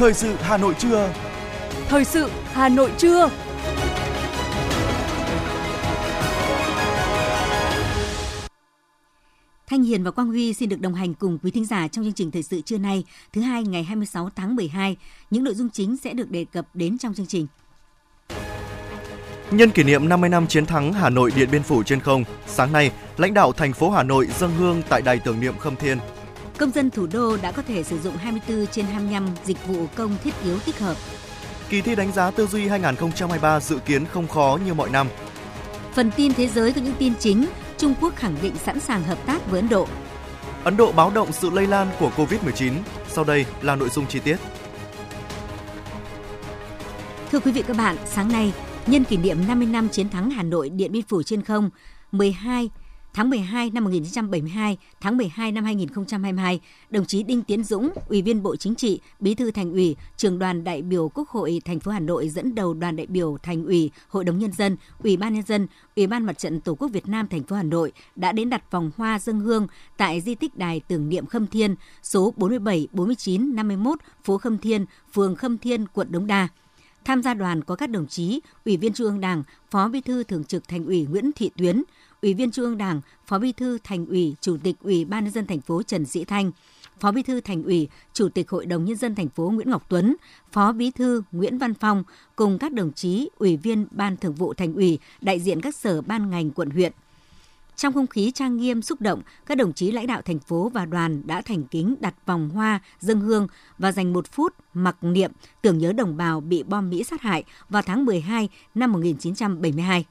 Thời sự Hà Nội trưa. Thời sự Hà Nội trưa. Thanh Hiền và Quang Huy xin được đồng hành cùng quý thính giả trong chương trình thời sự trưa nay, thứ hai ngày 26 tháng 12. Những nội dung chính sẽ được đề cập đến trong chương trình. Nhân kỷ niệm 50 năm chiến thắng Hà Nội Điện Biên Phủ trên không, sáng nay, lãnh đạo thành phố Hà Nội dâng hương tại đài tưởng niệm Khâm Thiên. Công dân thủ đô đã có thể sử dụng 24 trên 25 dịch vụ công thiết yếu tích hợp. Kỳ thi đánh giá tư duy 2023 dự kiến không khó như mọi năm. Phần tin thế giới có những tin chính, Trung Quốc khẳng định sẵn sàng hợp tác với Ấn Độ. Ấn Độ báo động sự lây lan của Covid-19. Sau đây là nội dung chi tiết. Thưa quý vị các bạn, sáng nay, nhân kỷ niệm 50 năm chiến thắng Hà Nội Điện Biên Phủ trên không, 12 tháng 12 năm 1972, tháng 12 năm 2022, đồng chí Đinh Tiến Dũng, Ủy viên Bộ Chính trị, Bí thư Thành ủy, Trường đoàn đại biểu Quốc hội thành phố Hà Nội dẫn đầu đoàn đại biểu Thành ủy, Hội đồng nhân dân, Ủy ban nhân dân, Ủy ban Mặt trận Tổ quốc Việt Nam thành phố Hà Nội đã đến đặt vòng hoa dân hương tại di tích đài tưởng niệm Khâm Thiên, số 47, 49, 51, phố Khâm Thiên, phường Khâm Thiên, quận Đống Đa. Tham gia đoàn có các đồng chí Ủy viên Trung ương Đảng, Phó Bí thư Thường trực Thành ủy Nguyễn Thị Tuyến, Ủy viên Trung ương Đảng, Phó Bí thư Thành ủy, Chủ tịch Ủy ban nhân dân thành phố Trần Sĩ Thanh, Phó Bí thư Thành ủy, Chủ tịch Hội đồng nhân dân thành phố Nguyễn Ngọc Tuấn, Phó Bí thư Nguyễn Văn Phong cùng các đồng chí Ủy viên Ban Thường vụ Thành ủy, đại diện các sở ban ngành quận huyện. Trong không khí trang nghiêm xúc động, các đồng chí lãnh đạo thành phố và đoàn đã thành kính đặt vòng hoa, dâng hương và dành một phút mặc niệm tưởng nhớ đồng bào bị bom Mỹ sát hại vào tháng 12 năm 1972.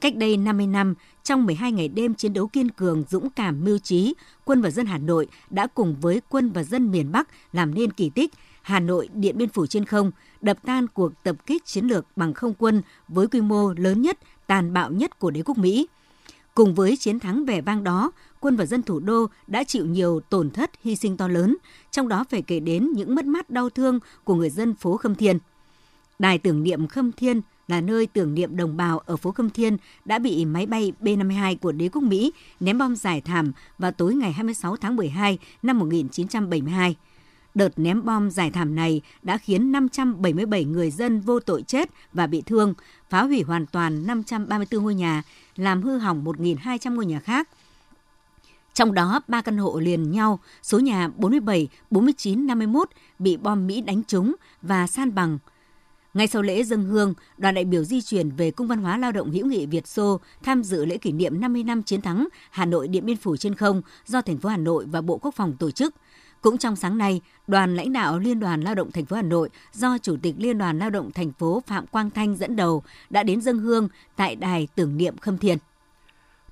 Cách đây 50 năm, trong 12 ngày đêm chiến đấu kiên cường, dũng cảm, mưu trí, quân và dân Hà Nội đã cùng với quân và dân miền Bắc làm nên kỳ tích Hà Nội Điện Biên Phủ trên không, đập tan cuộc tập kích chiến lược bằng không quân với quy mô lớn nhất, tàn bạo nhất của đế quốc Mỹ. Cùng với chiến thắng vẻ vang đó, quân và dân thủ đô đã chịu nhiều tổn thất hy sinh to lớn, trong đó phải kể đến những mất mát đau thương của người dân phố Khâm Thiên. Đài tưởng niệm Khâm Thiên là nơi tưởng niệm đồng bào ở phố Khâm Thiên đã bị máy bay B-52 của đế quốc Mỹ ném bom giải thảm vào tối ngày 26 tháng 12 năm 1972. Đợt ném bom giải thảm này đã khiến 577 người dân vô tội chết và bị thương, phá hủy hoàn toàn 534 ngôi nhà, làm hư hỏng 1.200 ngôi nhà khác. Trong đó, ba căn hộ liền nhau, số nhà 47, 49, 51 bị bom Mỹ đánh trúng và san bằng – ngay sau lễ dân hương, đoàn đại biểu di chuyển về Cung văn hóa lao động hữu nghị Việt Xô tham dự lễ kỷ niệm 50 năm chiến thắng Hà Nội Điện Biên Phủ trên không do thành phố Hà Nội và Bộ Quốc phòng tổ chức. Cũng trong sáng nay, đoàn lãnh đạo Liên đoàn Lao động thành phố Hà Nội do Chủ tịch Liên đoàn Lao động thành phố Phạm Quang Thanh dẫn đầu đã đến dân hương tại đài tưởng niệm Khâm Thiên.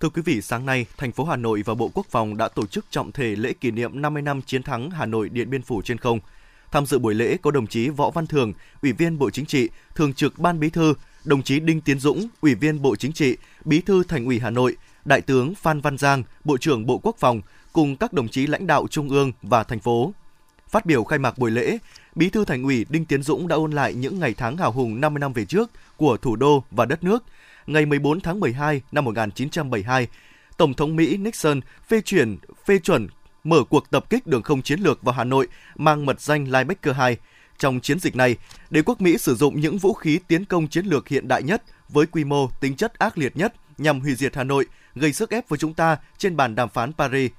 Thưa quý vị, sáng nay, thành phố Hà Nội và Bộ Quốc phòng đã tổ chức trọng thể lễ kỷ niệm 50 năm chiến thắng Hà Nội Điện Biên Phủ trên không – Tham dự buổi lễ có đồng chí Võ Văn Thường, Ủy viên Bộ Chính trị, Thường trực Ban Bí thư, đồng chí Đinh Tiến Dũng, Ủy viên Bộ Chính trị, Bí thư Thành ủy Hà Nội, Đại tướng Phan Văn Giang, Bộ trưởng Bộ Quốc phòng cùng các đồng chí lãnh đạo trung ương và thành phố. Phát biểu khai mạc buổi lễ, Bí thư Thành ủy Đinh Tiến Dũng đã ôn lại những ngày tháng hào hùng 50 năm về trước của thủ đô và đất nước. Ngày 14 tháng 12 năm 1972, Tổng thống Mỹ Nixon phê chuyển phê chuẩn mở cuộc tập kích đường không chiến lược vào Hà Nội mang mật danh Linebacker 2. Trong chiến dịch này, đế quốc Mỹ sử dụng những vũ khí tiến công chiến lược hiện đại nhất với quy mô tính chất ác liệt nhất nhằm hủy diệt Hà Nội, gây sức ép với chúng ta trên bàn đàm phán Paris.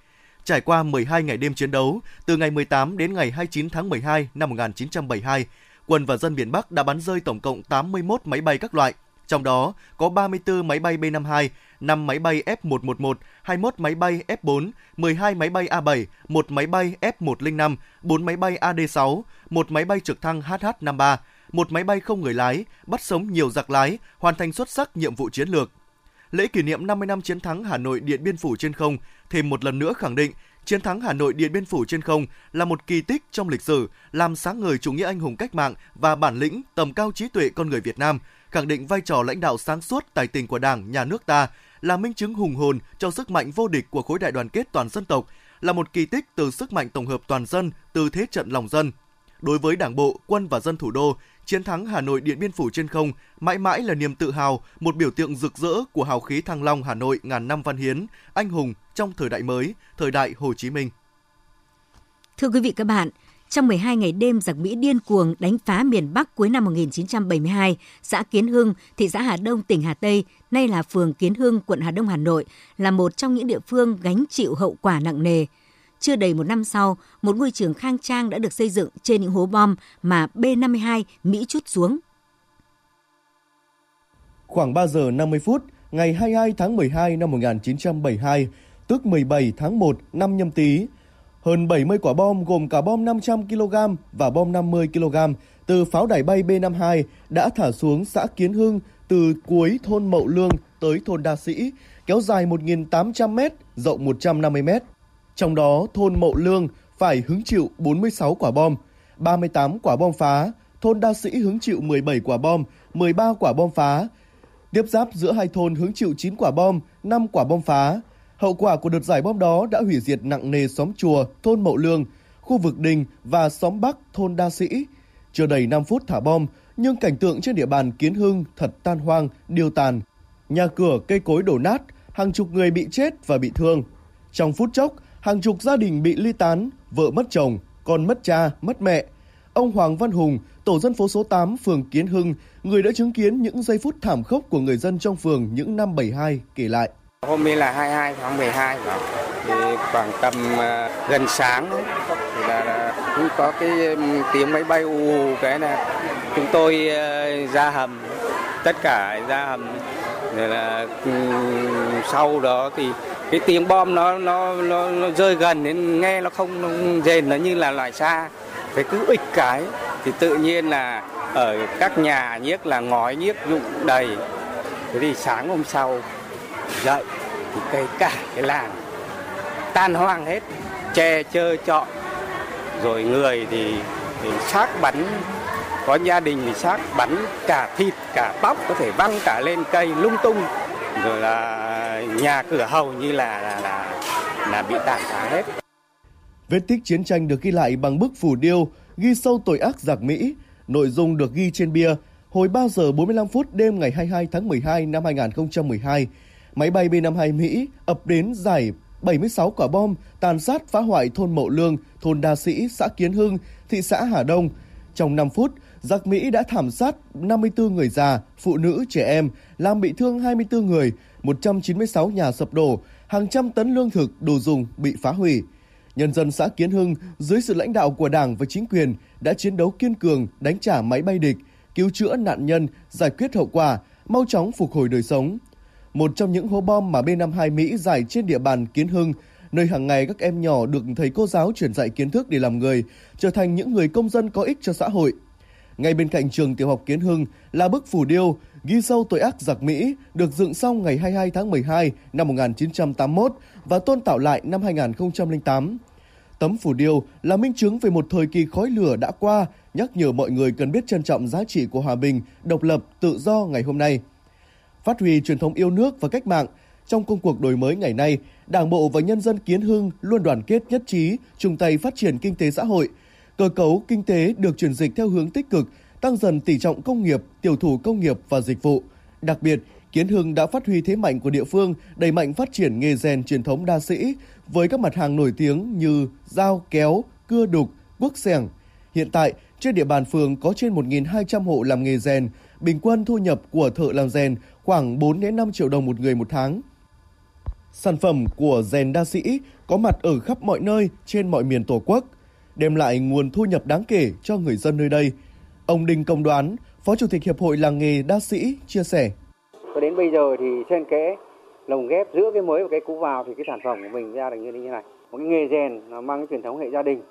Trải qua 12 ngày đêm chiến đấu, từ ngày 18 đến ngày 29 tháng 12 năm 1972, quân và dân miền Bắc đã bắn rơi tổng cộng 81 máy bay các loại, trong đó có 34 máy bay B-52, 5 máy bay F-111, 21 máy bay F-4, 12 máy bay A-7, 1 máy bay F-105, 4 máy bay AD-6, 1 máy bay trực thăng HH-53, một máy bay không người lái, bắt sống nhiều giặc lái, hoàn thành xuất sắc nhiệm vụ chiến lược. Lễ kỷ niệm 50 năm chiến thắng Hà Nội Điện Biên Phủ trên không thêm một lần nữa khẳng định chiến thắng Hà Nội Điện Biên Phủ trên không là một kỳ tích trong lịch sử, làm sáng ngời chủ nghĩa anh hùng cách mạng và bản lĩnh, tầm cao trí tuệ con người Việt Nam, khẳng định vai trò lãnh đạo sáng suốt tài tình của Đảng, nhà nước ta, là minh chứng hùng hồn cho sức mạnh vô địch của khối đại đoàn kết toàn dân tộc, là một kỳ tích từ sức mạnh tổng hợp toàn dân, từ thế trận lòng dân. Đối với Đảng bộ, quân và dân thủ đô, chiến thắng Hà Nội Điện Biên Phủ trên không mãi mãi là niềm tự hào, một biểu tượng rực rỡ của hào khí thăng long Hà Nội ngàn năm văn hiến, anh hùng trong thời đại mới, thời đại Hồ Chí Minh. Thưa quý vị các bạn, trong 12 ngày đêm giặc Mỹ điên cuồng đánh phá miền Bắc cuối năm 1972, xã Kiến Hưng, thị xã Hà Đông, tỉnh Hà Tây, nay là phường Kiến Hưng, quận Hà Đông, Hà Nội, là một trong những địa phương gánh chịu hậu quả nặng nề. Chưa đầy một năm sau, một ngôi trường khang trang đã được xây dựng trên những hố bom mà B-52 Mỹ chút xuống. Khoảng 3 giờ 50 phút, ngày 22 tháng 12 năm 1972, tức 17 tháng 1 năm nhâm tý, hơn 70 quả bom gồm cả bom 500 kg và bom 50 kg từ pháo đài bay B-52 đã thả xuống xã Kiến Hưng từ cuối thôn Mậu Lương tới thôn Đa Sĩ, kéo dài 1.800 m, rộng 150 m. Trong đó, thôn Mậu Lương phải hứng chịu 46 quả bom, 38 quả bom phá, thôn Đa Sĩ hứng chịu 17 quả bom, 13 quả bom phá. Tiếp giáp giữa hai thôn hứng chịu 9 quả bom, 5 quả bom phá. Hậu quả của đợt giải bom đó đã hủy diệt nặng nề xóm chùa, thôn Mậu Lương, khu vực đình và xóm Bắc, thôn Đa Sĩ. Chưa đầy 5 phút thả bom, nhưng cảnh tượng trên địa bàn Kiến Hưng thật tan hoang, điêu tàn. Nhà cửa, cây cối đổ nát, hàng chục người bị chết và bị thương. Trong phút chốc, hàng chục gia đình bị ly tán, vợ mất chồng, con mất cha, mất mẹ. Ông Hoàng Văn Hùng, tổ dân phố số 8, phường Kiến Hưng, người đã chứng kiến những giây phút thảm khốc của người dân trong phường những năm 72 kể lại. Hôm nay là 22 tháng 12 đó. Thì khoảng tầm uh, gần sáng thì là, là cũng có cái tiếng máy bay u u cái là chúng tôi uh, ra hầm tất cả ra hầm. Rồi là um, sau đó thì cái tiếng bom nó nó nó, nó rơi gần đến nghe nó không nó rền nó như là loại xa phải cứ ịch cái thì tự nhiên là ở các nhà nhiếc là ngói nhiếc dụng đầy. Thế thì sáng hôm sau dậy thì cây cả cái làng tan hoang hết che chơ chọn rồi người thì, thì xác bắn có gia đình thì xác bắn cả thịt cả tóc có thể văng cả lên cây lung tung rồi là nhà cửa hầu như là là là, là bị tàn phá hết Vết tích chiến tranh được ghi lại bằng bức phù điêu ghi sâu tội ác giặc Mỹ. Nội dung được ghi trên bia hồi 3 giờ 45 phút đêm ngày 22 tháng 12 năm 2012. Máy bay B-52 Mỹ ập đến giải 76 quả bom tàn sát phá hoại thôn Mậu Lương, thôn Đa Sĩ, xã Kiến Hưng, thị xã Hà Đông. Trong 5 phút, giặc Mỹ đã thảm sát 54 người già, phụ nữ, trẻ em, làm bị thương 24 người, 196 nhà sập đổ, hàng trăm tấn lương thực, đồ dùng bị phá hủy. Nhân dân xã Kiến Hưng dưới sự lãnh đạo của Đảng và chính quyền đã chiến đấu kiên cường đánh trả máy bay địch, cứu chữa nạn nhân, giải quyết hậu quả, mau chóng phục hồi đời sống. Một trong những hố bom mà B-52 Mỹ giải trên địa bàn Kiến Hưng, nơi hàng ngày các em nhỏ được thầy cô giáo truyền dạy kiến thức để làm người, trở thành những người công dân có ích cho xã hội. Ngay bên cạnh trường tiểu học Kiến Hưng là bức phù điêu ghi sâu tội ác giặc Mỹ được dựng xong ngày 22 tháng 12 năm 1981 và tôn tạo lại năm 2008. Tấm phù điêu là minh chứng về một thời kỳ khói lửa đã qua, nhắc nhở mọi người cần biết trân trọng giá trị của hòa bình, độc lập, tự do ngày hôm nay. Phát huy truyền thống yêu nước và cách mạng, trong công cuộc đổi mới ngày nay, Đảng bộ và nhân dân Kiến Hưng luôn đoàn kết nhất trí, chung tay phát triển kinh tế xã hội. Cơ cấu kinh tế được chuyển dịch theo hướng tích cực, tăng dần tỷ trọng công nghiệp, tiểu thủ công nghiệp và dịch vụ. Đặc biệt, Kiến Hưng đã phát huy thế mạnh của địa phương, đẩy mạnh phát triển nghề rèn truyền thống đa sĩ với các mặt hàng nổi tiếng như dao, kéo, cưa đục, quốc xẻng. Hiện tại, trên địa bàn phường có trên 1.200 hộ làm nghề rèn, bình quân thu nhập của thợ làm rèn khoảng 4 đến 5 triệu đồng một người một tháng. Sản phẩm của rèn đa sĩ có mặt ở khắp mọi nơi trên mọi miền Tổ quốc, đem lại nguồn thu nhập đáng kể cho người dân nơi đây. Ông Đinh Công Đoán, Phó Chủ tịch Hiệp hội Làng nghề đa sĩ chia sẻ. Và đến bây giờ thì trên cái lồng ghép giữa cái mới và cái cũ vào thì cái sản phẩm của mình ra được như thế này. Một cái nghề rèn mang cái truyền thống hệ gia đình.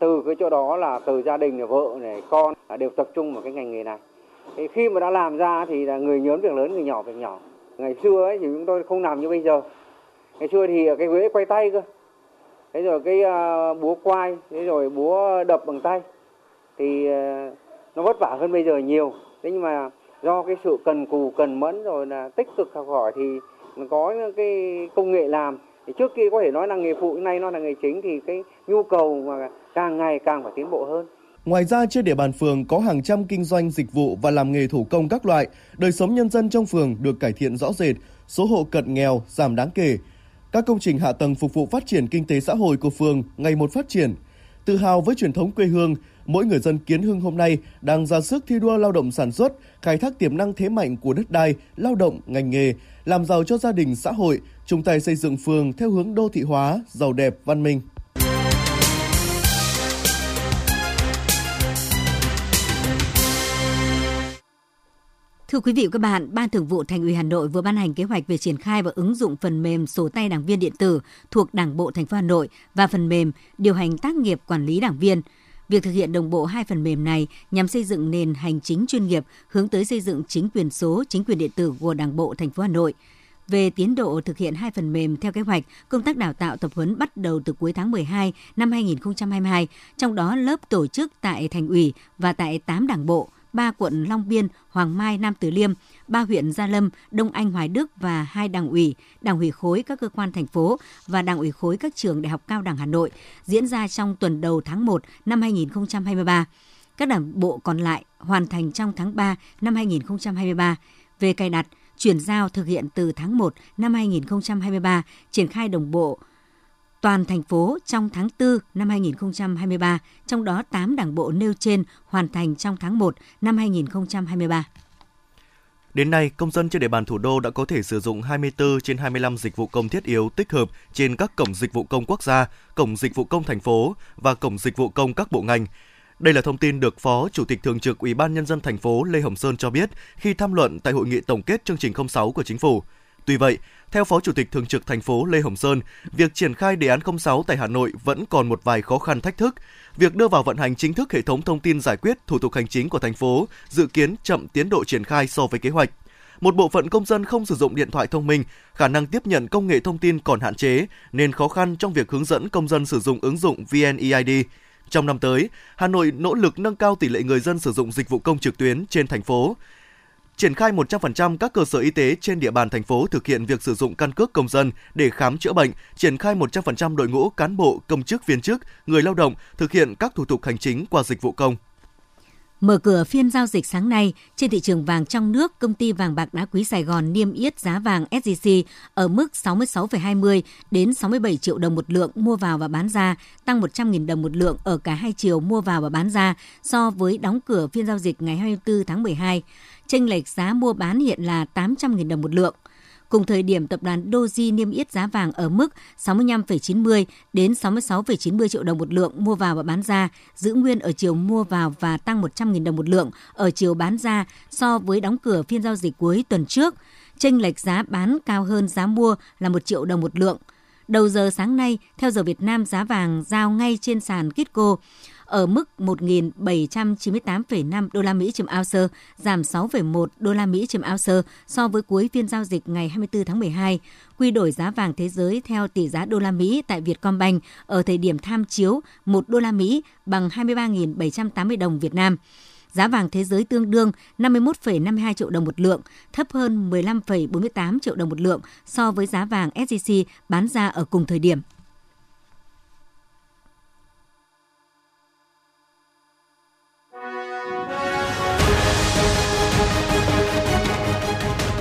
Từ cái chỗ đó là từ gia đình vợ này con đều tập trung vào cái ngành nghề này. Thì khi mà đã làm ra thì là người nhớn việc lớn, người nhỏ việc nhỏ. Ngày xưa ấy thì chúng tôi không làm như bây giờ. Ngày xưa thì cái ghế quay tay cơ. Thế rồi cái uh, búa quay, thế rồi búa đập bằng tay. Thì uh, nó vất vả hơn bây giờ nhiều. Thế nhưng mà do cái sự cần cù cần mẫn rồi là tích cực học hỏi thì có cái công nghệ làm thì trước kia có thể nói là nghề phụ nay nó là nghề chính thì cái nhu cầu mà càng ngày càng phải tiến bộ hơn Ngoài ra trên địa bàn phường có hàng trăm kinh doanh dịch vụ và làm nghề thủ công các loại, đời sống nhân dân trong phường được cải thiện rõ rệt, số hộ cận nghèo giảm đáng kể. Các công trình hạ tầng phục vụ phát triển kinh tế xã hội của phường ngày một phát triển. Tự hào với truyền thống quê hương, mỗi người dân Kiến Hưng hôm nay đang ra sức thi đua lao động sản xuất, khai thác tiềm năng thế mạnh của đất đai, lao động, ngành nghề, làm giàu cho gia đình xã hội, chung tay xây dựng phường theo hướng đô thị hóa, giàu đẹp, văn minh. Thưa quý vị và các bạn, Ban Thường vụ Thành ủy Hà Nội vừa ban hành kế hoạch về triển khai và ứng dụng phần mềm sổ tay đảng viên điện tử thuộc Đảng bộ thành phố Hà Nội và phần mềm điều hành tác nghiệp quản lý đảng viên. Việc thực hiện đồng bộ hai phần mềm này nhằm xây dựng nền hành chính chuyên nghiệp hướng tới xây dựng chính quyền số, chính quyền điện tử của Đảng bộ thành phố Hà Nội. Về tiến độ thực hiện hai phần mềm theo kế hoạch, công tác đào tạo tập huấn bắt đầu từ cuối tháng 12 năm 2022, trong đó lớp tổ chức tại thành ủy và tại 8 đảng bộ, 3 quận Long Biên, Hoàng Mai, Nam Từ Liêm, 3 huyện Gia Lâm, Đông Anh, Hoài Đức và hai đảng ủy, đảng ủy khối các cơ quan thành phố và đảng ủy khối các trường đại học cao đẳng Hà Nội diễn ra trong tuần đầu tháng 1 năm 2023. Các đảng bộ còn lại hoàn thành trong tháng 3 năm 2023. Về cài đặt, chuyển giao thực hiện từ tháng 1 năm 2023, triển khai đồng bộ toàn thành phố trong tháng 4 năm 2023, trong đó 8 đảng bộ nêu trên hoàn thành trong tháng 1 năm 2023. Đến nay, công dân trên địa bàn thủ đô đã có thể sử dụng 24 trên 25 dịch vụ công thiết yếu tích hợp trên các cổng dịch vụ công quốc gia, cổng dịch vụ công thành phố và cổng dịch vụ công các bộ ngành. Đây là thông tin được Phó Chủ tịch Thường trực Ủy ban Nhân dân thành phố Lê Hồng Sơn cho biết khi tham luận tại hội nghị tổng kết chương trình 06 của Chính phủ. Tuy vậy, theo Phó Chủ tịch Thường trực thành phố Lê Hồng Sơn, việc triển khai đề án 06 tại Hà Nội vẫn còn một vài khó khăn thách thức. Việc đưa vào vận hành chính thức hệ thống thông tin giải quyết thủ tục hành chính của thành phố dự kiến chậm tiến độ triển khai so với kế hoạch. Một bộ phận công dân không sử dụng điện thoại thông minh, khả năng tiếp nhận công nghệ thông tin còn hạn chế nên khó khăn trong việc hướng dẫn công dân sử dụng ứng dụng VNEID. Trong năm tới, Hà Nội nỗ lực nâng cao tỷ lệ người dân sử dụng dịch vụ công trực tuyến trên thành phố triển khai 100% các cơ sở y tế trên địa bàn thành phố thực hiện việc sử dụng căn cước công dân để khám chữa bệnh, triển khai 100% đội ngũ cán bộ, công chức viên chức, người lao động thực hiện các thủ tục hành chính qua dịch vụ công. Mở cửa phiên giao dịch sáng nay, trên thị trường vàng trong nước, công ty vàng bạc đá quý Sài Gòn niêm yết giá vàng SJC ở mức 66,20 đến 67 triệu đồng một lượng mua vào và bán ra, tăng 100.000 đồng một lượng ở cả hai chiều mua vào và bán ra so với đóng cửa phiên giao dịch ngày 24 tháng 12 chênh lệch giá mua bán hiện là 800.000 đồng một lượng. Cùng thời điểm, tập đoàn Doji niêm yết giá vàng ở mức 65,90 đến 66,90 triệu đồng một lượng mua vào và bán ra, giữ nguyên ở chiều mua vào và tăng 100.000 đồng một lượng ở chiều bán ra so với đóng cửa phiên giao dịch cuối tuần trước. Chênh lệch giá bán cao hơn giá mua là 1 triệu đồng một lượng. Đầu giờ sáng nay, theo giờ Việt Nam, giá vàng giao ngay trên sàn Kitco ở mức 1.798,5 đô la Mỹ trên ounce, giảm 6,1 đô la Mỹ trên ounce so với cuối phiên giao dịch ngày 24 tháng 12. Quy đổi giá vàng thế giới theo tỷ giá đô la Mỹ tại Vietcombank ở thời điểm tham chiếu 1 đô la Mỹ bằng 23.780 đồng Việt Nam. Giá vàng thế giới tương đương 51,52 triệu đồng một lượng, thấp hơn 15,48 triệu đồng một lượng so với giá vàng SJC bán ra ở cùng thời điểm.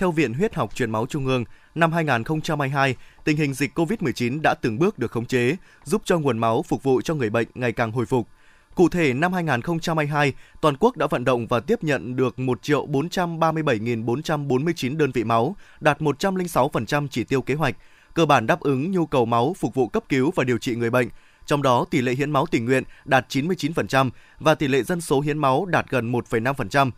theo Viện Huyết học Truyền máu Trung ương, năm 2022, tình hình dịch COVID-19 đã từng bước được khống chế, giúp cho nguồn máu phục vụ cho người bệnh ngày càng hồi phục. Cụ thể, năm 2022, toàn quốc đã vận động và tiếp nhận được 1.437.449 đơn vị máu, đạt 106% chỉ tiêu kế hoạch, cơ bản đáp ứng nhu cầu máu phục vụ cấp cứu và điều trị người bệnh. Trong đó, tỷ lệ hiến máu tình nguyện đạt 99% và tỷ lệ dân số hiến máu đạt gần 1,5%.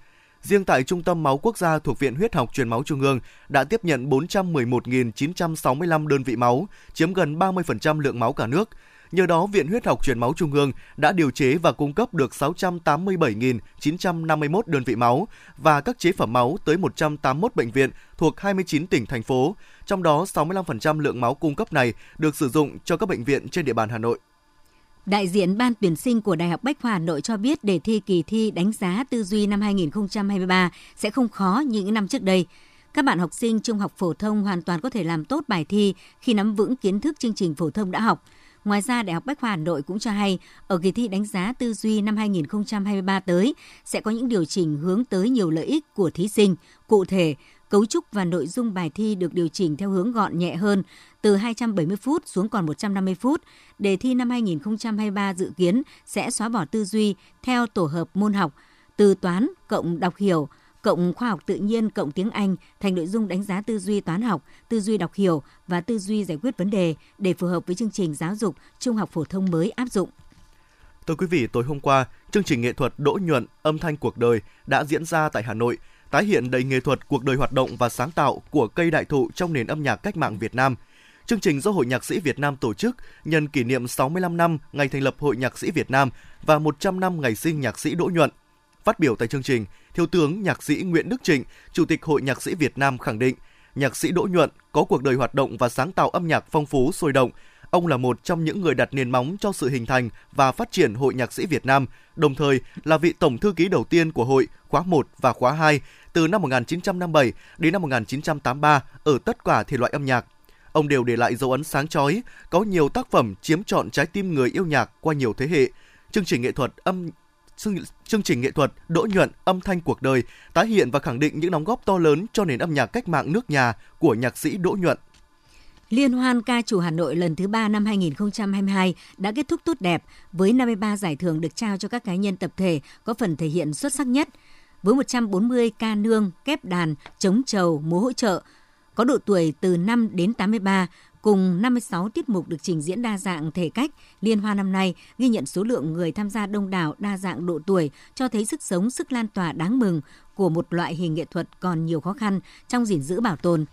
Riêng tại Trung tâm Máu Quốc gia thuộc Viện Huyết học Truyền máu Trung ương đã tiếp nhận 411.965 đơn vị máu, chiếm gần 30% lượng máu cả nước. Nhờ đó, Viện Huyết học Truyền máu Trung ương đã điều chế và cung cấp được 687.951 đơn vị máu và các chế phẩm máu tới 181 bệnh viện thuộc 29 tỉnh, thành phố. Trong đó, 65% lượng máu cung cấp này được sử dụng cho các bệnh viện trên địa bàn Hà Nội. Đại diện Ban tuyển sinh của Đại học Bách Khoa Hà Nội cho biết đề thi kỳ thi đánh giá tư duy năm 2023 sẽ không khó như những năm trước đây. Các bạn học sinh trung học phổ thông hoàn toàn có thể làm tốt bài thi khi nắm vững kiến thức chương trình phổ thông đã học. Ngoài ra, Đại học Bách khoa Hà Nội cũng cho hay, ở kỳ thi đánh giá tư duy năm 2023 tới sẽ có những điều chỉnh hướng tới nhiều lợi ích của thí sinh. Cụ thể, cấu trúc và nội dung bài thi được điều chỉnh theo hướng gọn nhẹ hơn, từ 270 phút xuống còn 150 phút. Đề thi năm 2023 dự kiến sẽ xóa bỏ tư duy theo tổ hợp môn học từ toán cộng đọc hiểu, cộng khoa học tự nhiên cộng tiếng Anh thành nội dung đánh giá tư duy toán học, tư duy đọc hiểu và tư duy giải quyết vấn đề để phù hợp với chương trình giáo dục trung học phổ thông mới áp dụng. Thưa quý vị, tối hôm qua, chương trình nghệ thuật Đỗ nhuận âm thanh cuộc đời đã diễn ra tại Hà Nội, tái hiện đầy nghệ thuật cuộc đời hoạt động và sáng tạo của cây đại thụ trong nền âm nhạc cách mạng Việt Nam. Chương trình do Hội Nhạc sĩ Việt Nam tổ chức nhân kỷ niệm 65 năm ngày thành lập Hội Nhạc sĩ Việt Nam và 100 năm ngày sinh nhạc sĩ Đỗ Nhuận. Phát biểu tại chương trình, Thiếu tướng Nhạc sĩ Nguyễn Đức Trịnh, Chủ tịch Hội Nhạc sĩ Việt Nam khẳng định, nhạc sĩ Đỗ Nhuận có cuộc đời hoạt động và sáng tạo âm nhạc phong phú sôi động. Ông là một trong những người đặt nền móng cho sự hình thành và phát triển Hội Nhạc sĩ Việt Nam, đồng thời là vị tổng thư ký đầu tiên của hội khóa 1 và khóa 2 từ năm 1957 đến năm 1983 ở tất cả thể loại âm nhạc. Ông đều để lại dấu ấn sáng chói, có nhiều tác phẩm chiếm trọn trái tim người yêu nhạc qua nhiều thế hệ. Chương trình nghệ thuật âm chương trình nghệ thuật Đỗ nhuận âm thanh cuộc đời tái hiện và khẳng định những đóng góp to lớn cho nền âm nhạc cách mạng nước nhà của nhạc sĩ Đỗ nhuận. Liên hoan ca trù Hà Nội lần thứ 3 năm 2022 đã kết thúc tốt đẹp với 53 giải thưởng được trao cho các cá nhân tập thể có phần thể hiện xuất sắc nhất. Với 140 ca nương, kép đàn, chống trầu, múa hỗ trợ, có độ tuổi từ 5 đến 83, Cùng 56 tiết mục được trình diễn đa dạng thể cách, liên hoan năm nay ghi nhận số lượng người tham gia đông đảo đa dạng độ tuổi, cho thấy sức sống, sức lan tỏa đáng mừng của một loại hình nghệ thuật còn nhiều khó khăn trong gìn giữ bảo tồn.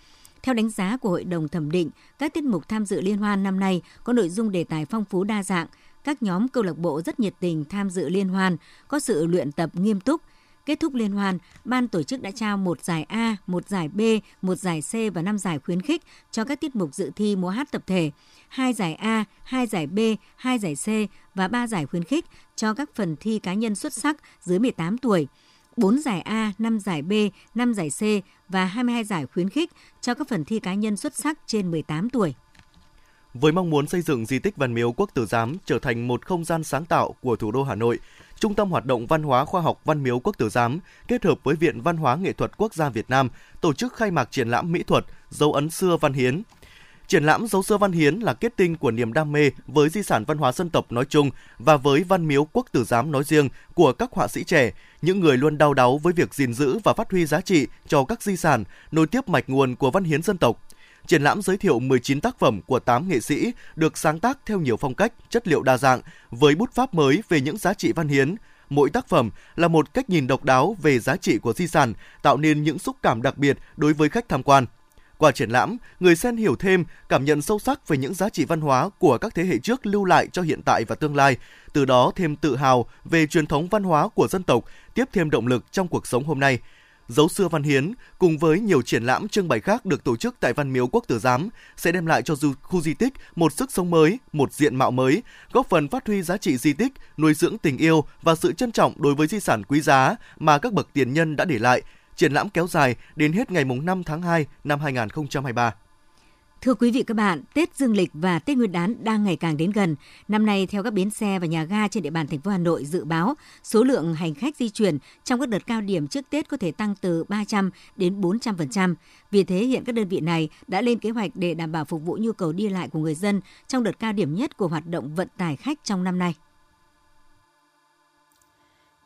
Theo đánh giá của Hội đồng thẩm định, các tiết mục tham dự liên hoan năm nay có nội dung đề tài phong phú đa dạng, các nhóm câu lạc bộ rất nhiệt tình tham dự liên hoan, có sự luyện tập nghiêm túc, Kết thúc liên hoan, ban tổ chức đã trao một giải A, một giải B, một giải C và năm giải khuyến khích cho các tiết mục dự thi múa hát tập thể, hai giải A, hai giải B, hai giải C và ba giải khuyến khích cho các phần thi cá nhân xuất sắc dưới 18 tuổi. 4 giải A, 5 giải B, 5 giải C và 22 giải khuyến khích cho các phần thi cá nhân xuất sắc trên 18 tuổi. Với mong muốn xây dựng di tích Văn Miếu Quốc Tử Giám trở thành một không gian sáng tạo của thủ đô Hà Nội, Trung tâm Hoạt động Văn hóa Khoa học Văn Miếu Quốc Tử Giám kết hợp với Viện Văn hóa Nghệ thuật Quốc gia Việt Nam tổ chức khai mạc triển lãm mỹ thuật Dấu ấn xưa Văn Hiến. Triển lãm Dấu xưa Văn Hiến là kết tinh của niềm đam mê với di sản văn hóa dân tộc nói chung và với Văn Miếu Quốc Tử Giám nói riêng của các họa sĩ trẻ, những người luôn đau đáu với việc gìn giữ và phát huy giá trị cho các di sản, nối tiếp mạch nguồn của văn hiến dân tộc Triển lãm giới thiệu 19 tác phẩm của 8 nghệ sĩ được sáng tác theo nhiều phong cách, chất liệu đa dạng với bút pháp mới về những giá trị văn hiến. Mỗi tác phẩm là một cách nhìn độc đáo về giá trị của di sản, tạo nên những xúc cảm đặc biệt đối với khách tham quan. Qua triển lãm, người xem hiểu thêm, cảm nhận sâu sắc về những giá trị văn hóa của các thế hệ trước lưu lại cho hiện tại và tương lai, từ đó thêm tự hào về truyền thống văn hóa của dân tộc, tiếp thêm động lực trong cuộc sống hôm nay – Dấu xưa Văn Hiến cùng với nhiều triển lãm trưng bày khác được tổ chức tại Văn Miếu Quốc Tử Giám sẽ đem lại cho du khu di tích một sức sống mới, một diện mạo mới, góp phần phát huy giá trị di tích, nuôi dưỡng tình yêu và sự trân trọng đối với di sản quý giá mà các bậc tiền nhân đã để lại. Triển lãm kéo dài đến hết ngày 5 tháng 2 năm 2023. Thưa quý vị các bạn, Tết Dương lịch và Tết Nguyên đán đang ngày càng đến gần. Năm nay theo các bến xe và nhà ga trên địa bàn thành phố Hà Nội dự báo, số lượng hành khách di chuyển trong các đợt cao điểm trước Tết có thể tăng từ 300 đến 400%. Vì thế hiện các đơn vị này đã lên kế hoạch để đảm bảo phục vụ nhu cầu đi lại của người dân trong đợt cao điểm nhất của hoạt động vận tải khách trong năm nay.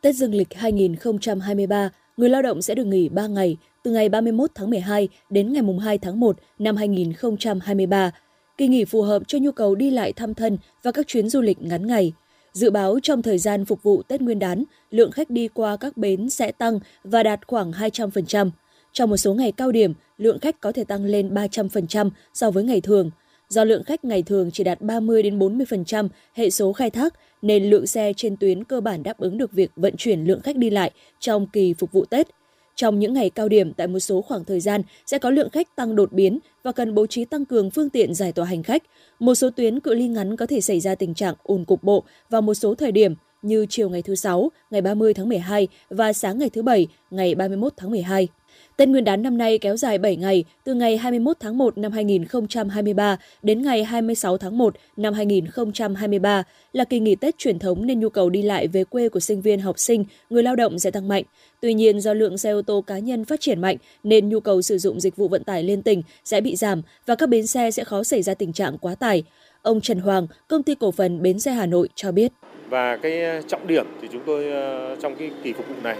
Tết Dương lịch 2023, người lao động sẽ được nghỉ 3 ngày từ ngày 31 tháng 12 đến ngày 2 tháng 1 năm 2023. Kỳ nghỉ phù hợp cho nhu cầu đi lại thăm thân và các chuyến du lịch ngắn ngày. Dự báo trong thời gian phục vụ Tết Nguyên đán, lượng khách đi qua các bến sẽ tăng và đạt khoảng 200%. Trong một số ngày cao điểm, lượng khách có thể tăng lên 300% so với ngày thường. Do lượng khách ngày thường chỉ đạt 30 đến 40% hệ số khai thác nên lượng xe trên tuyến cơ bản đáp ứng được việc vận chuyển lượng khách đi lại trong kỳ phục vụ Tết – Trong những ngày cao điểm tại một số khoảng thời gian sẽ có lượng khách tăng đột biến và cần bố trí tăng cường phương tiện giải tỏa hành khách. Một số tuyến cự ly ngắn có thể xảy ra tình trạng ùn cục bộ vào một số thời điểm như chiều ngày thứ Sáu, ngày 30 tháng 12 và sáng ngày thứ Bảy, ngày 31 tháng 12. Tết Nguyên đán năm nay kéo dài 7 ngày, từ ngày 21 tháng 1 năm 2023 đến ngày 26 tháng 1 năm 2023 là kỳ nghỉ Tết truyền thống nên nhu cầu đi lại về quê của sinh viên học sinh, người lao động sẽ tăng mạnh. Tuy nhiên do lượng xe ô tô cá nhân phát triển mạnh nên nhu cầu sử dụng dịch vụ vận tải liên tỉnh sẽ bị giảm và các bến xe sẽ khó xảy ra tình trạng quá tải. Ông Trần Hoàng, công ty cổ phần Bến xe Hà Nội cho biết. Và cái trọng điểm thì chúng tôi ờ, trong cái kỳ phục vụ này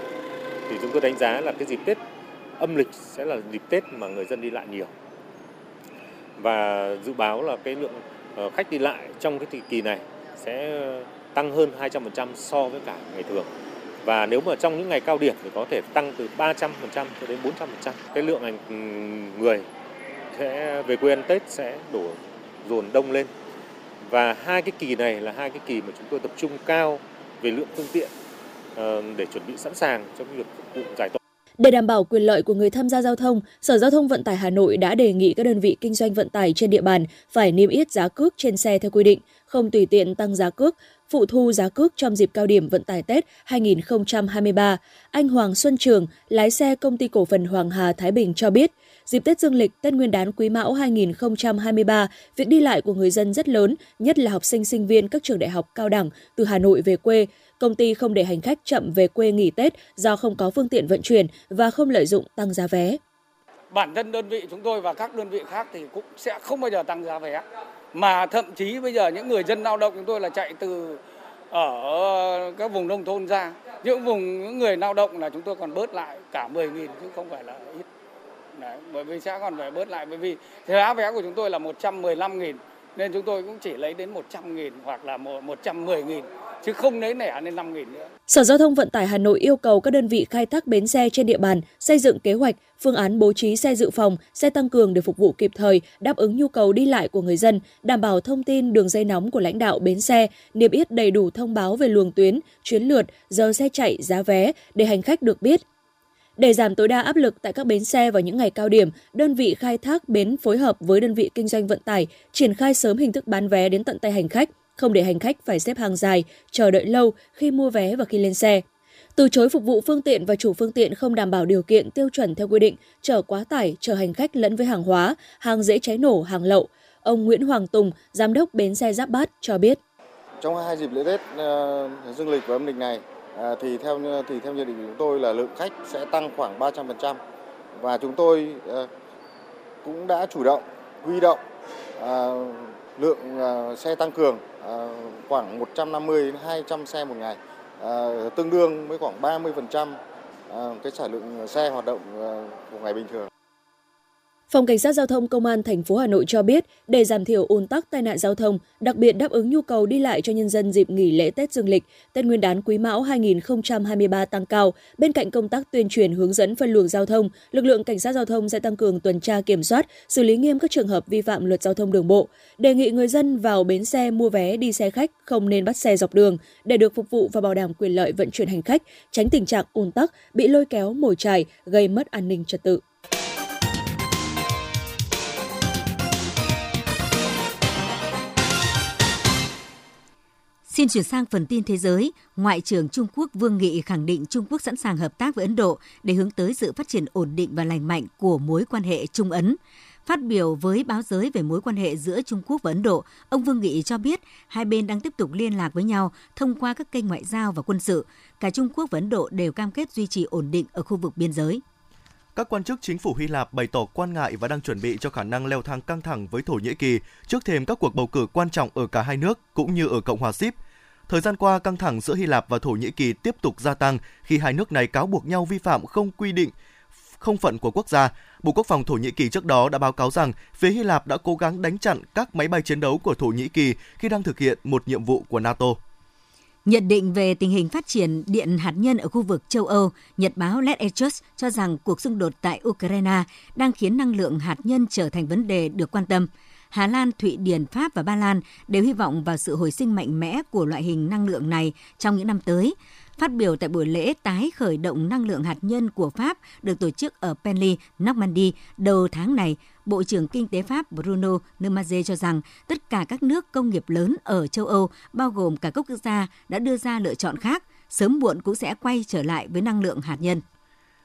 thì chúng tôi đánh giá là cái dịp Tết âm lịch sẽ là dịp Tết mà người dân đi lại nhiều. Và dự báo là cái lượng ờ, khách đi lại trong cái kỳ này sẽ tăng hơn 200% so với cả ngày thường. Và nếu mà trong những ngày cao điểm thì có thể tăng từ 300% cho đến 400%. Cái lượng ừ, người sẽ về quê ăn Tết sẽ đổ dồn đông lên. Và hai cái kỳ này là hai cái kỳ mà chúng tôi tập trung cao về lượng phương tiện ờ, để chuẩn bị sẵn sàng cho việc phục vụ giải tỏa để đảm bảo quyền lợi của người tham gia giao thông, Sở Giao thông Vận tải Hà Nội đã đề nghị các đơn vị kinh doanh vận tải trên địa bàn phải niêm yết giá cước trên xe theo quy định, không tùy tiện tăng giá cước, phụ thu giá cước trong dịp cao điểm vận tải Tết 2023. Anh Hoàng Xuân Trường, lái xe công ty cổ phần Hoàng Hà Thái Bình cho biết, dịp Tết Dương lịch, Tết Nguyên đán Quý Mão 2023, việc đi lại của người dân rất lớn, nhất là học sinh sinh viên các trường đại học cao đẳng từ Hà Nội về quê, công ty không để hành khách chậm về quê nghỉ Tết do không có phương tiện vận chuyển và không lợi dụng tăng giá vé. Bản thân đơn vị chúng tôi và các đơn vị khác thì cũng sẽ không bao giờ tăng giá vé. Mà thậm chí bây giờ những người dân lao động chúng tôi là chạy từ ở các vùng nông thôn ra. Những vùng những người lao động là chúng tôi còn bớt lại cả 10.000 chứ không phải là ít. Đấy, bởi vì sẽ còn phải bớt lại bởi vì giá vé của chúng tôi là 115.000 nên chúng tôi cũng chỉ lấy đến 100.000 hoặc là 110.000 chứ không lấy lẻ lên 5 nghìn nữa. Sở Giao thông Vận tải Hà Nội yêu cầu các đơn vị khai thác bến xe trên địa bàn xây dựng kế hoạch, phương án bố trí xe dự phòng, xe tăng cường để phục vụ kịp thời, đáp ứng nhu cầu đi lại của người dân, đảm bảo thông tin đường dây nóng của lãnh đạo bến xe, niêm yết đầy đủ thông báo về luồng tuyến, chuyến lượt, giờ xe chạy, giá vé để hành khách được biết. Để giảm tối đa áp lực tại các bến xe vào những ngày cao điểm, đơn vị khai thác bến phối hợp với đơn vị kinh doanh vận tải triển khai sớm hình thức bán vé đến tận tay hành khách – không để hành khách phải xếp hàng dài, chờ đợi lâu khi mua vé và khi lên xe. Từ chối phục vụ phương tiện và chủ phương tiện không đảm bảo điều kiện tiêu chuẩn theo quy định, chở quá tải, chở hành khách lẫn với hàng hóa, hàng dễ cháy nổ, hàng lậu. Ông Nguyễn Hoàng Tùng, giám đốc bến xe Giáp Bát cho biết. Trong hai dịp lễ Tết uh, dương lịch và âm lịch này uh, thì theo thì theo nhận định của chúng tôi là lượng khách sẽ tăng khoảng 300% và chúng tôi uh, cũng đã chủ động huy động uh, lượng uh, xe tăng cường Ờ, khoảng 150 đến 200 xe một ngày, ờ, tương đương với khoảng 30% ờ, cái sản lượng xe hoạt động của ngày bình thường. Phòng Cảnh sát Giao thông Công an thành phố Hà Nội cho biết, để giảm thiểu ùn tắc tai nạn giao thông, đặc biệt đáp ứng nhu cầu đi lại cho nhân dân dịp nghỉ lễ Tết Dương lịch, Tết Nguyên đán Quý Mão 2023 tăng cao, bên cạnh công tác tuyên truyền hướng dẫn phân luồng giao thông, lực lượng cảnh sát giao thông sẽ tăng cường tuần tra kiểm soát, xử lý nghiêm các trường hợp vi phạm luật giao thông đường bộ, đề nghị người dân vào bến xe mua vé đi xe khách không nên bắt xe dọc đường để được phục vụ và bảo đảm quyền lợi vận chuyển hành khách, tránh tình trạng ùn tắc, bị lôi kéo mồi chài, gây mất an ninh trật tự. Xin chuyển sang phần tin thế giới, Ngoại trưởng Trung Quốc Vương Nghị khẳng định Trung Quốc sẵn sàng hợp tác với Ấn Độ để hướng tới sự phát triển ổn định và lành mạnh của mối quan hệ Trung Ấn. Phát biểu với báo giới về mối quan hệ giữa Trung Quốc và Ấn Độ, ông Vương Nghị cho biết hai bên đang tiếp tục liên lạc với nhau thông qua các kênh ngoại giao và quân sự. Cả Trung Quốc và Ấn Độ đều cam kết duy trì ổn định ở khu vực biên giới. Các quan chức chính phủ Hy Lạp bày tỏ quan ngại và đang chuẩn bị cho khả năng leo thang căng thẳng với Thổ Nhĩ Kỳ trước thềm các cuộc bầu cử quan trọng ở cả hai nước cũng như ở Cộng hòa Síp. Thời gian qua, căng thẳng giữa Hy Lạp và Thổ Nhĩ Kỳ tiếp tục gia tăng khi hai nước này cáo buộc nhau vi phạm không quy định không phận của quốc gia. Bộ Quốc phòng Thổ Nhĩ Kỳ trước đó đã báo cáo rằng phía Hy Lạp đã cố gắng đánh chặn các máy bay chiến đấu của Thổ Nhĩ Kỳ khi đang thực hiện một nhiệm vụ của NATO. Nhận định về tình hình phát triển điện hạt nhân ở khu vực châu Âu, Nhật báo Let Aegis cho rằng cuộc xung đột tại Ukraine đang khiến năng lượng hạt nhân trở thành vấn đề được quan tâm. Hà Lan, Thụy Điển, Pháp và Ba Lan đều hy vọng vào sự hồi sinh mạnh mẽ của loại hình năng lượng này trong những năm tới. Phát biểu tại buổi lễ tái khởi động năng lượng hạt nhân của Pháp được tổ chức ở Penly, Normandy đầu tháng này, Bộ trưởng Kinh tế Pháp Bruno Le Maire cho rằng tất cả các nước công nghiệp lớn ở châu Âu, bao gồm cả các quốc gia, đã đưa ra lựa chọn khác, sớm muộn cũng sẽ quay trở lại với năng lượng hạt nhân.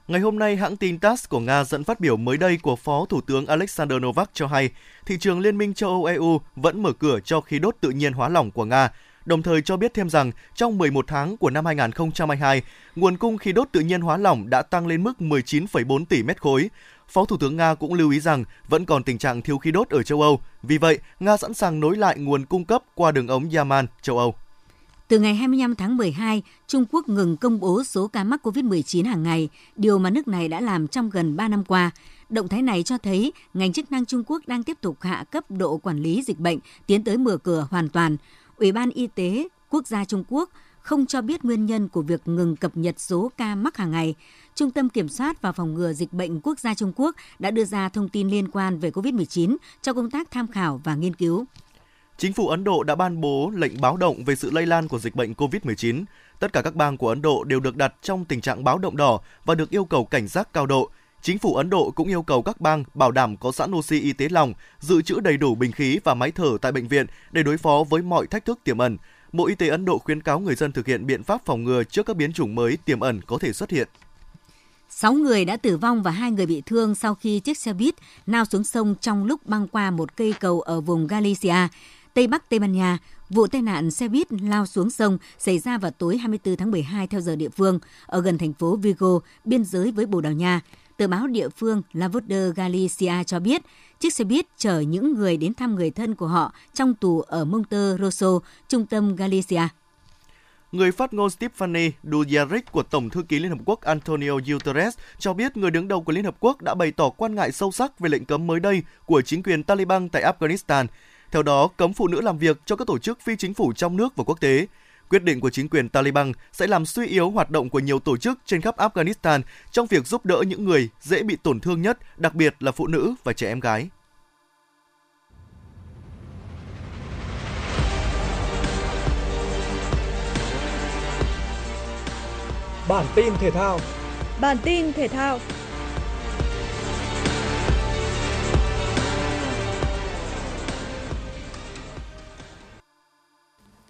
Ngày hôm nay, hãng tin TASS của Nga dẫn phát biểu mới đây của Phó Thủ tướng Alexander Novak cho hay, thị trường Liên minh châu Âu EU vẫn mở cửa cho khí đốt tự nhiên hóa lỏng của Nga, đồng thời cho biết thêm rằng trong 11 tháng của năm 2022, nguồn cung khí đốt tự nhiên hóa lỏng đã tăng lên mức 19,4 tỷ mét khối. Phó Thủ tướng Nga cũng lưu ý rằng vẫn còn tình trạng thiếu khí đốt ở châu Âu. Vì vậy, Nga sẵn sàng nối lại nguồn cung cấp qua đường ống Yaman, châu Âu. Từ ngày 25 tháng 12, Trung Quốc ngừng công bố số ca mắc COVID-19 hàng ngày, điều mà nước này đã làm trong gần 3 năm qua. Động thái này cho thấy ngành chức năng Trung Quốc đang tiếp tục hạ cấp độ quản lý dịch bệnh, tiến tới mở cửa hoàn toàn. Ủy ban Y tế Quốc gia Trung Quốc không cho biết nguyên nhân của việc ngừng cập nhật số ca mắc hàng ngày. Trung tâm Kiểm soát và Phòng ngừa Dịch bệnh Quốc gia Trung Quốc đã đưa ra thông tin liên quan về COVID-19 cho công tác tham khảo và nghiên cứu. Chính phủ Ấn Độ đã ban bố lệnh báo động về sự lây lan của dịch bệnh COVID-19. Tất cả các bang của Ấn Độ đều được đặt trong tình trạng báo động đỏ và được yêu cầu cảnh giác cao độ. Chính phủ Ấn Độ cũng yêu cầu các bang bảo đảm có sẵn oxy y tế lòng, dự trữ đầy đủ bình khí và máy thở tại bệnh viện để đối phó với mọi thách thức tiềm ẩn. Bộ Y tế Ấn Độ khuyến cáo người dân thực hiện biện pháp phòng ngừa trước các biến chủng mới tiềm ẩn có thể xuất hiện. 6 người đã tử vong và 2 người bị thương sau khi chiếc xe buýt lao xuống sông trong lúc băng qua một cây cầu ở vùng Galicia. Tây Bắc Tây Ban Nha, vụ tai nạn xe buýt lao xuống sông xảy ra vào tối 24 tháng 12 theo giờ địa phương ở gần thành phố Vigo, biên giới với Bồ Đào Nha. Tờ báo địa phương La Voz de Galicia cho biết, chiếc xe buýt chở những người đến thăm người thân của họ trong tù ở Monte Rosso, trung tâm Galicia. Người phát ngôn Stephanie Dujarric của Tổng thư ký Liên Hợp Quốc Antonio Guterres cho biết người đứng đầu của Liên Hợp Quốc đã bày tỏ quan ngại sâu sắc về lệnh cấm mới đây của chính quyền Taliban tại Afghanistan – theo đó, cấm phụ nữ làm việc cho các tổ chức phi chính phủ trong nước và quốc tế. Quyết định của chính quyền Taliban sẽ làm suy yếu hoạt động của nhiều tổ chức trên khắp Afghanistan trong việc giúp đỡ những người dễ bị tổn thương nhất, đặc biệt là phụ nữ và trẻ em gái. Bản tin thể thao Bản tin thể thao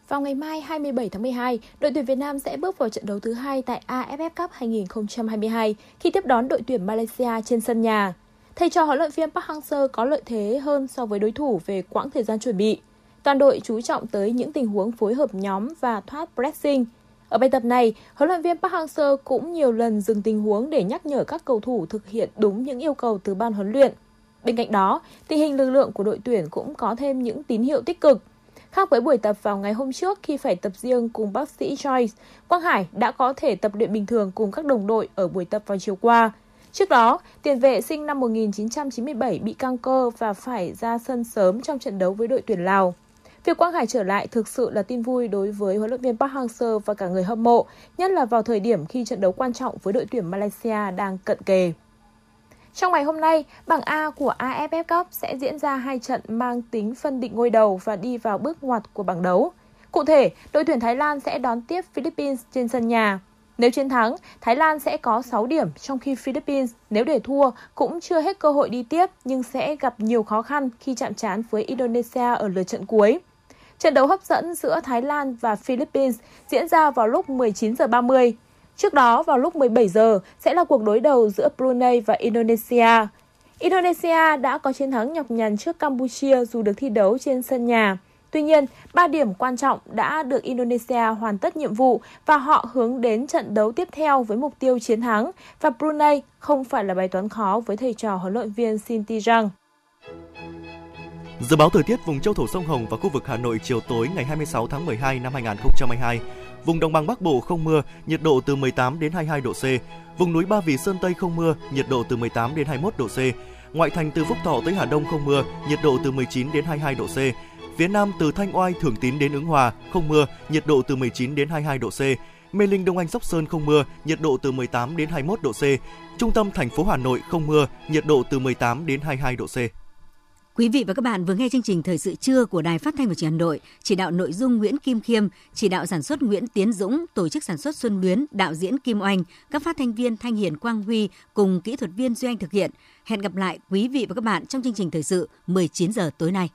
Vào ngày mai 27 tháng 12, đội tuyển Việt Nam sẽ bước vào trận đấu thứ hai tại AFF Cup 2022 khi tiếp đón đội tuyển Malaysia trên sân nhà. Thầy trò huấn luyện viên Park Hang-seo có lợi thế hơn so với đối thủ về quãng thời gian chuẩn bị. Toàn đội chú trọng tới những tình huống phối hợp nhóm và thoát pressing. Ở bài tập này, huấn luyện viên Park Hang-seo cũng nhiều lần dừng tình huống để nhắc nhở các cầu thủ thực hiện đúng những yêu cầu từ ban huấn luyện. Bên cạnh đó, tình hình lực lượng của đội tuyển cũng có thêm những tín hiệu tích cực – Khác với buổi tập vào ngày hôm trước khi phải tập riêng cùng bác sĩ Joyce, Quang Hải đã có thể tập luyện bình thường cùng các đồng đội ở buổi tập vào chiều qua. Trước đó, tiền vệ sinh năm 1997 bị căng cơ và phải ra sân sớm trong trận đấu với đội tuyển Lào. Việc Quang Hải trở lại thực sự là tin vui đối với huấn luyện viên Park Hang-seo và cả người hâm mộ, nhất là vào thời điểm khi trận đấu quan trọng với đội tuyển Malaysia đang cận kề. Trong ngày hôm nay, bảng A của AFF Cup sẽ diễn ra hai trận mang tính phân định ngôi đầu và đi vào bước ngoặt của bảng đấu. Cụ thể, đội tuyển Thái Lan sẽ đón tiếp Philippines trên sân nhà. Nếu chiến thắng, Thái Lan sẽ có 6 điểm, trong khi Philippines nếu để thua cũng chưa hết cơ hội đi tiếp nhưng sẽ gặp nhiều khó khăn khi chạm trán với Indonesia ở lượt trận cuối. Trận đấu hấp dẫn giữa Thái Lan và Philippines diễn ra vào lúc 19 giờ 30. Trước đó, vào lúc 17 giờ sẽ là cuộc đối đầu giữa Brunei và Indonesia. Indonesia đã có chiến thắng nhọc nhằn trước Campuchia dù được thi đấu trên sân nhà. Tuy nhiên, 3 điểm quan trọng đã được Indonesia hoàn tất nhiệm vụ và họ hướng đến trận đấu tiếp theo với mục tiêu chiến thắng và Brunei không phải là bài toán khó với thầy trò huấn luyện viên Sintejang. Dự báo thời tiết vùng châu thổ sông Hồng và khu vực Hà Nội chiều tối ngày 26 tháng 12 năm 2022. Vùng đồng bằng Bắc Bộ không mưa, nhiệt độ từ 18 đến 22 độ C. Vùng núi Ba Vì Sơn Tây không mưa, nhiệt độ từ 18 đến 21 độ C. Ngoại thành từ Phúc Thọ tới Hà Đông không mưa, nhiệt độ từ 19 đến 22 độ C. Phía Nam từ Thanh Oai, Thường Tín đến Ứng Hòa không mưa, nhiệt độ từ 19 đến 22 độ C. Mê Linh Đông Anh Sóc Sơn không mưa, nhiệt độ từ 18 đến 21 độ C. Trung tâm thành phố Hà Nội không mưa, nhiệt độ từ 18 đến 22 độ C. Quý vị và các bạn vừa nghe chương trình Thời sự trưa của Đài Phát thanh và Truyền hình Hà Nội, chỉ đạo nội dung Nguyễn Kim Khiêm, chỉ đạo sản xuất Nguyễn Tiến Dũng, tổ chức sản xuất Xuân Luyến, đạo diễn Kim Oanh, các phát thanh viên Thanh Hiền Quang Huy cùng kỹ thuật viên Duy Anh thực hiện. Hẹn gặp lại quý vị và các bạn trong chương trình Thời sự 19 giờ tối nay.